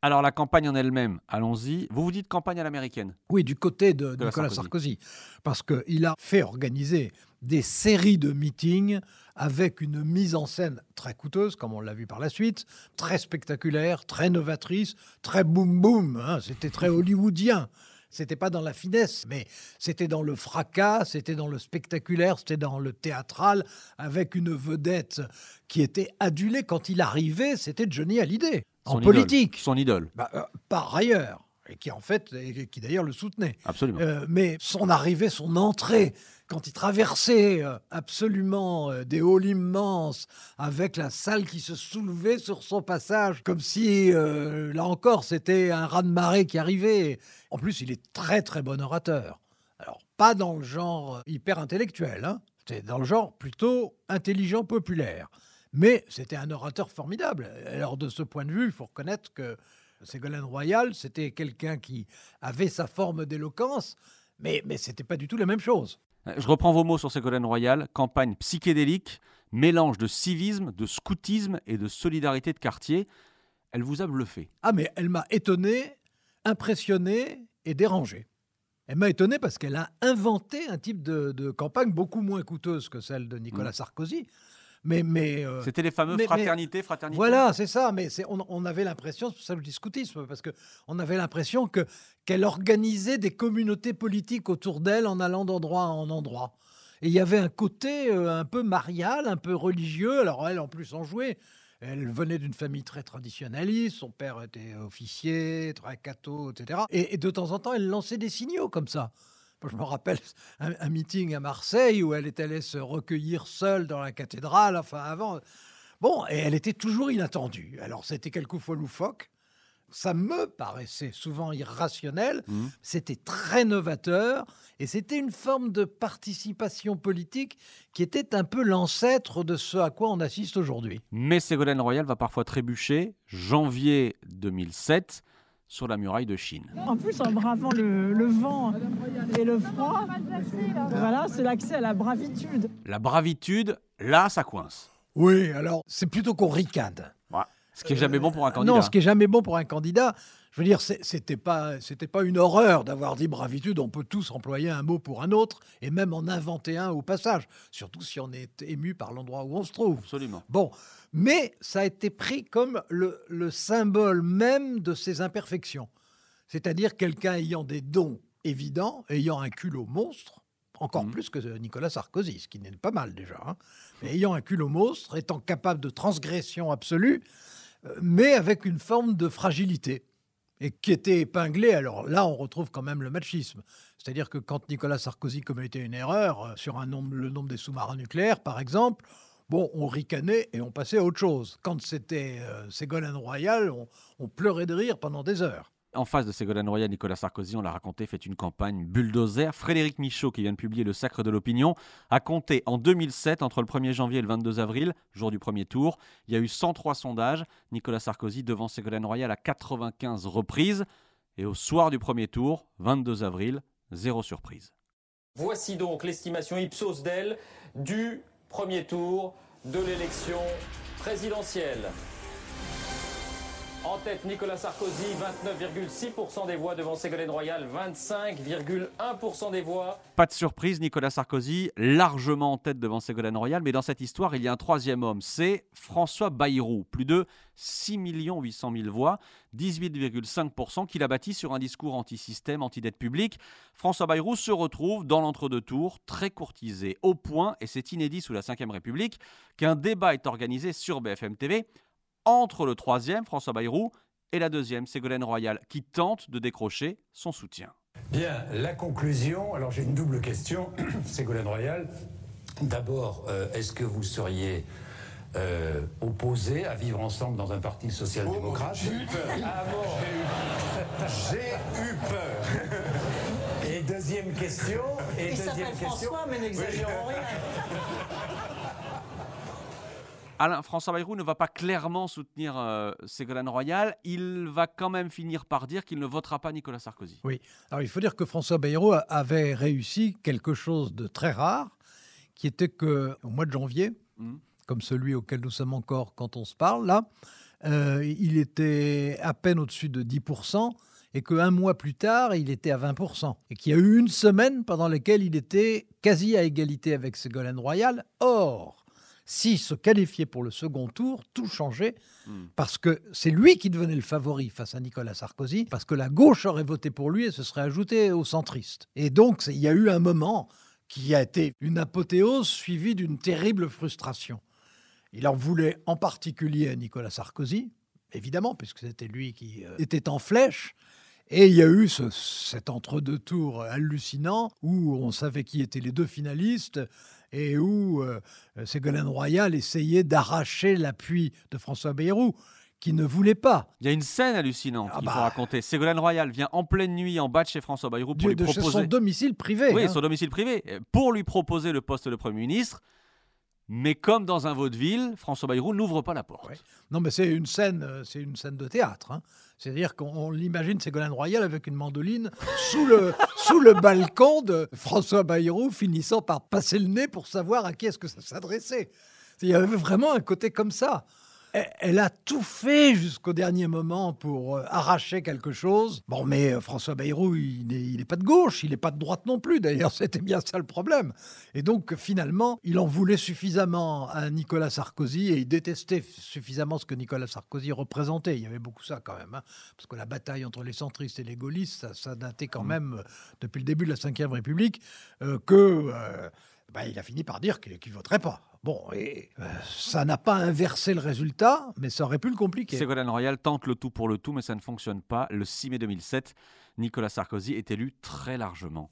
Alors, la campagne en elle-même, allons-y. Vous vous dites campagne à l'américaine? Oui, du côté de, De la Nicolas Sarkozy. Sarkozy. Parce qu'il a fait organiser des séries de meetings avec une mise en scène très coûteuse, comme on l'a vu par la suite, très spectaculaire, très novatrice, très boum boum. hein, c'était très hollywoodien. C'était pas dans la finesse, mais c'était dans le fracas, c'était dans le spectaculaire, c'était dans le théâtral, avec une vedette qui était adulée quand il arrivait. C'était Johnny Hallyday en Son idole. politique. Son idole. Bah, euh, par ailleurs, et qui en fait, et qui d'ailleurs le soutenait. Absolument. Euh, mais son arrivée, son entrée, quand il traversait euh, absolument euh, des halls immenses, avec la salle qui se soulevait sur son passage, comme si, là encore, c'était un raz-de-marée qui arrivait. En plus, il est très très bon orateur. Alors, pas dans le genre hyper intellectuel, hein. c'est dans le genre plutôt intelligent populaire. Mais c'était un orateur formidable. Alors, de ce point de vue, il faut reconnaître que Ségolène Royal, c'était quelqu'un qui avait sa forme d'éloquence, mais, mais ce n'était pas du tout la même chose. Je reprends vos mots sur Ségolène Royal. Campagne psychédélique, mélange de civisme, de scoutisme et de solidarité de quartier. Elle vous a bluffé. Ah, mais elle m'a étonné, impressionné et dérangé. Elle m'a étonné parce qu'elle a inventé un type de, de campagne beaucoup moins coûteuse que celle de Nicolas Mm. Sarkozy. Mais, mais euh, C'était les fameux mais- mais- fraternité, fraternité. Voilà, c'est ça. Mais on, on avait l'impression, c'est pour ça que je dis scoutisme, parce que on avait l'impression que qu'elle organisait des communautés politiques autour d'elle en allant d'endroit en endroit. Et il y avait un côté euh, un peu marial, un peu religieux. Alors elle, en plus, en jouait. Elle venait d'une famille très traditionnaliste. Son père était officier, très catho, etc. Et, et de temps en temps, elle lançait des signaux comme ça. Je me rappelle un, un meeting à Marseille où elle est allée se recueillir seule dans la cathédrale, enfin avant. Bon, et elle était toujours inattendue. Alors, c'était quelquefois loufoque. Ça me paraissait souvent irrationnel. C'était très novateur. Et c'était une forme de participation politique qui était un peu l'ancêtre de ce à quoi on assiste aujourd'hui. Mais Ségolène Royal va parfois trébucher. Janvier 2007, sur la muraille de Chine. En plus, en bravant le, le vent et le froid, voilà, c'est l'accès à la bravitude. La bravitude, là, ça coince. Oui, alors, c'est plutôt qu'on ricade. Ce qui est jamais bon pour un candidat. Non, ce qui est jamais bon pour un candidat. Je veux dire, c'était pas, c'était pas une horreur d'avoir dit bravitude. On peut tous employer un mot pour un autre et même en inventer un au passage. Surtout si on est ému par l'endroit où on se trouve. Absolument. Bon, mais ça a été pris comme le, le symbole même de ses imperfections. C'est-à-dire quelqu'un ayant des dons évidents, ayant un culot monstre, encore plus que Nicolas Sarkozy, ce qui n'est pas mal déjà, hein, mais ayant un culot monstre, étant capable de transgression absolue, euh, mais avec une forme de fragilité et qui était épinglé. Alors là, on retrouve quand même le machisme. C'est-à-dire que quand Nicolas Sarkozy commettait une erreur euh, sur le nombre des sous-marins nucléaires, par exemple, bon, on ricanait et on passait à autre chose. Quand c'était euh, Ségolène Royal, on pleurait de rire pendant des heures. En face de Ségolène Royal, Nicolas Sarkozy, on l'a raconté, fait une campagne bulldozer. Frédéric Michaud, qui vient de publier Le Sacre de l'Opinion, a compté en 2007, entre le 1er janvier et le 22 avril, jour du premier tour, il y a eu 103 sondages. Nicolas Sarkozy devant Ségolène Royal à 95 reprises. Et au soir du premier tour, 22 avril, zéro surprise. Voici donc l'estimation Ipsos d'elle du premier tour de l'élection présidentielle. En tête, Nicolas Sarkozy, 29,6% des voix devant Ségolène Royal, 25,1% des voix. Pas de surprise, Nicolas Sarkozy largement en tête devant Ségolène Royal, mais dans cette histoire, il y a un troisième homme, c'est François Bayrou, plus de 6 800 000 voix, 18,5% qu'il a bâti sur un discours anti-système, anti-dette publique. François Bayrou se retrouve dans l'entre-deux tours, très courtisé, au point, et c'est inédit sous la Ve République, qu'un débat est organisé sur BFM TV entre le troisième, François Bayrou, et la deuxième, Ségolène Royal, qui tente de décrocher son soutien. Bien, la conclusion. Alors j'ai une double question, Ségolène Royal. D'abord, euh, est-ce que vous seriez euh, opposé à vivre ensemble dans un parti social-démocrate j'ai eu peur. Ah bon J'ai eu peur. Et deuxième question. Et Il deuxième question. François, mais n'exagérons Oui. rien. Alain François Bayrou ne va pas clairement soutenir euh, Ségolène Royal. Il va quand même finir par dire qu'il ne votera pas Nicolas Sarkozy. Oui. Alors il faut dire que François Bayrou avait réussi quelque chose de très rare, qui était que au mois de janvier, Mhm. comme celui auquel nous sommes encore quand on se parle là, euh, il était à peine au-dessus de 10%. Et qu'un mois plus tard, il était à 20%. Et qu'il y a eu une semaine pendant laquelle il était quasi à égalité avec Ségolène Royal. Or, s'il se qualifiait pour le second tour, tout changeait parce que c'est lui qui devenait le favori face à Nicolas Sarkozy, parce que la gauche aurait voté pour lui et se serait ajouté aux centristes. Et donc, il y a eu un moment qui a été une apothéose suivie d'une terrible frustration. Il en voulait en particulier à Nicolas Sarkozy, évidemment, puisque c'était lui qui euh, était en flèche. Et il y a eu ce- cet entre-deux tours hallucinant où on savait qui étaient les deux finalistes et où euh, Ségolène Royal essayait d'arracher l'appui de François Bayrou, qui ne voulait pas. Il y a une scène hallucinante qu'il bah. faut raconter. Ségolène Royal vient en pleine nuit en bas de chez François Bayrou pour lui de chez proposer son domicile privé. oui, hein. son domicile privé, pour lui proposer le poste de Premier ministre. Mais comme dans un vaudeville, François Bayrou n'ouvre pas la porte. Non, mais c'est une scène, euh, c'est une scène de théâtre. hein. C'est-à-dire qu'on on l'imagine Ségolène Royal avec une mandoline sous le, sous le balcon de François Bayrou, finissant par passer le nez pour savoir à qui est-ce que ça s'adressait. Il y avait vraiment un côté comme ça. Elle, a tout fait jusqu'au dernier moment pour euh, arracher quelque chose. Bon, mais euh, François Bayrou, il n'est pas de gauche, il n'est pas de droite non plus. D'ailleurs, c'était bien ça le problème. Et donc, finalement, il en voulait suffisamment à Nicolas Sarkozy et il détestait suffisamment ce que Nicolas Sarkozy représentait. Il y avait beaucoup ça quand même. hein. parce que la bataille entre les centristes et les gaullistes, ça, ça datait quand même euh, depuis le début de la Ve République, euh, que euh, bah, il a fini par dire qu'il ne voterait pas. Bon, et euh, ça n'a pas inversé le résultat, mais ça aurait pu le compliquer. Ségolène Royal tente le tout pour le tout, mais ça ne fonctionne pas. Le 6 mai 2007, Nicolas Sarkozy est élu très largement.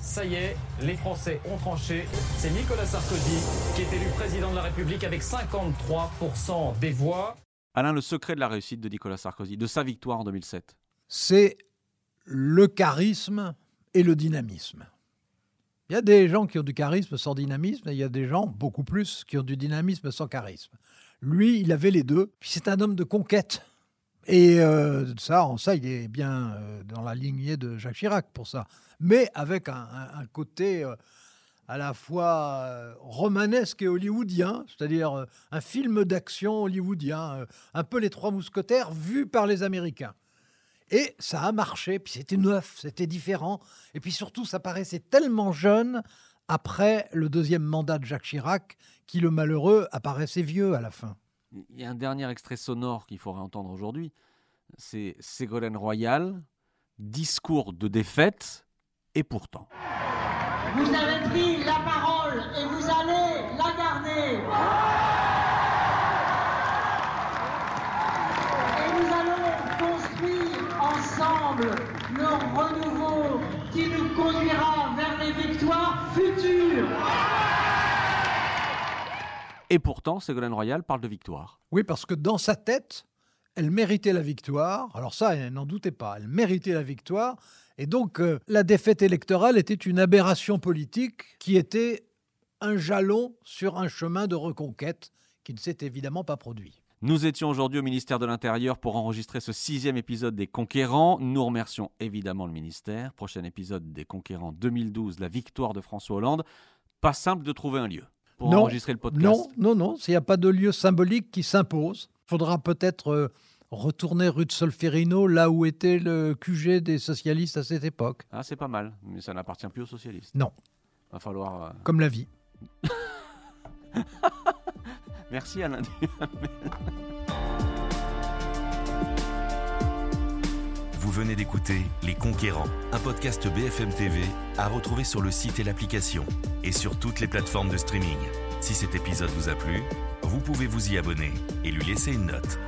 Ça y est, les Français ont tranché. C'est Nicolas Sarkozy qui est élu président de la République avec 53% des voix. Alain, le secret de la réussite de Nicolas Sarkozy, de sa victoire en 2007 c'est le charisme et le dynamisme. Il y a des gens qui ont du charisme sans dynamisme, et il y a des gens, beaucoup plus, qui ont du dynamisme sans charisme. Lui, il avait les deux. C'est un homme de conquête. Et euh, ça, en ça, il est bien euh, dans la lignée de Jacques Chirac pour ça. Mais avec un, côté euh, à la fois romanesque et hollywoodien, c'est-à-dire un film d'action hollywoodien, un peu les Trois Mousquetaires vus par les Américains. Et ça a marché, puis c'était neuf, c'était différent. Et puis surtout, ça paraissait tellement jeune après le deuxième mandat de Jacques Chirac, qui le malheureux apparaissait vieux à la fin. Il y a un dernier extrait sonore qu'il faudrait entendre aujourd'hui. C'est Ségolène Royal, discours de défaite, et pourtant. Vous avez pris la parole et vous allez la garder. Et nous allons construire ensemble le renouveau qui nous conduira vers les victoires. futur Et pourtant, Ségolène Royal parle de victoire. Oui, parce que dans sa tête, elle méritait la victoire. Alors ça, elle n'en doutait pas. Elle méritait la victoire. Et donc, euh, la défaite électorale était une aberration politique qui était un jalon sur un chemin de reconquête qui ne s'est évidemment pas produit. Nous étions aujourd'hui au ministère de l'Intérieur pour enregistrer ce sixième épisode des Conquérants. Nous remercions évidemment le ministère. Prochain épisode des Conquérants 2012, la victoire de François Hollande. Pas simple de trouver un lieu pour Non, enregistrer le podcast. Non, non, non. S'il n'y a pas de lieu symbolique qui s'impose, il faudra peut-être euh, retourner rue de Solferino, là où était le QG des socialistes à cette époque. Ah, c'est pas mal, mais ça n'appartient plus aux socialistes. Non, Va falloir. euh, comme la vie. Merci Alain. Venez d'écouter Les Conquérants, un podcast BFM TV à retrouver sur le site et l'application et sur toutes les plateformes de streaming. Si cet épisode vous a plu, vous pouvez vous y abonner et lui laisser une note.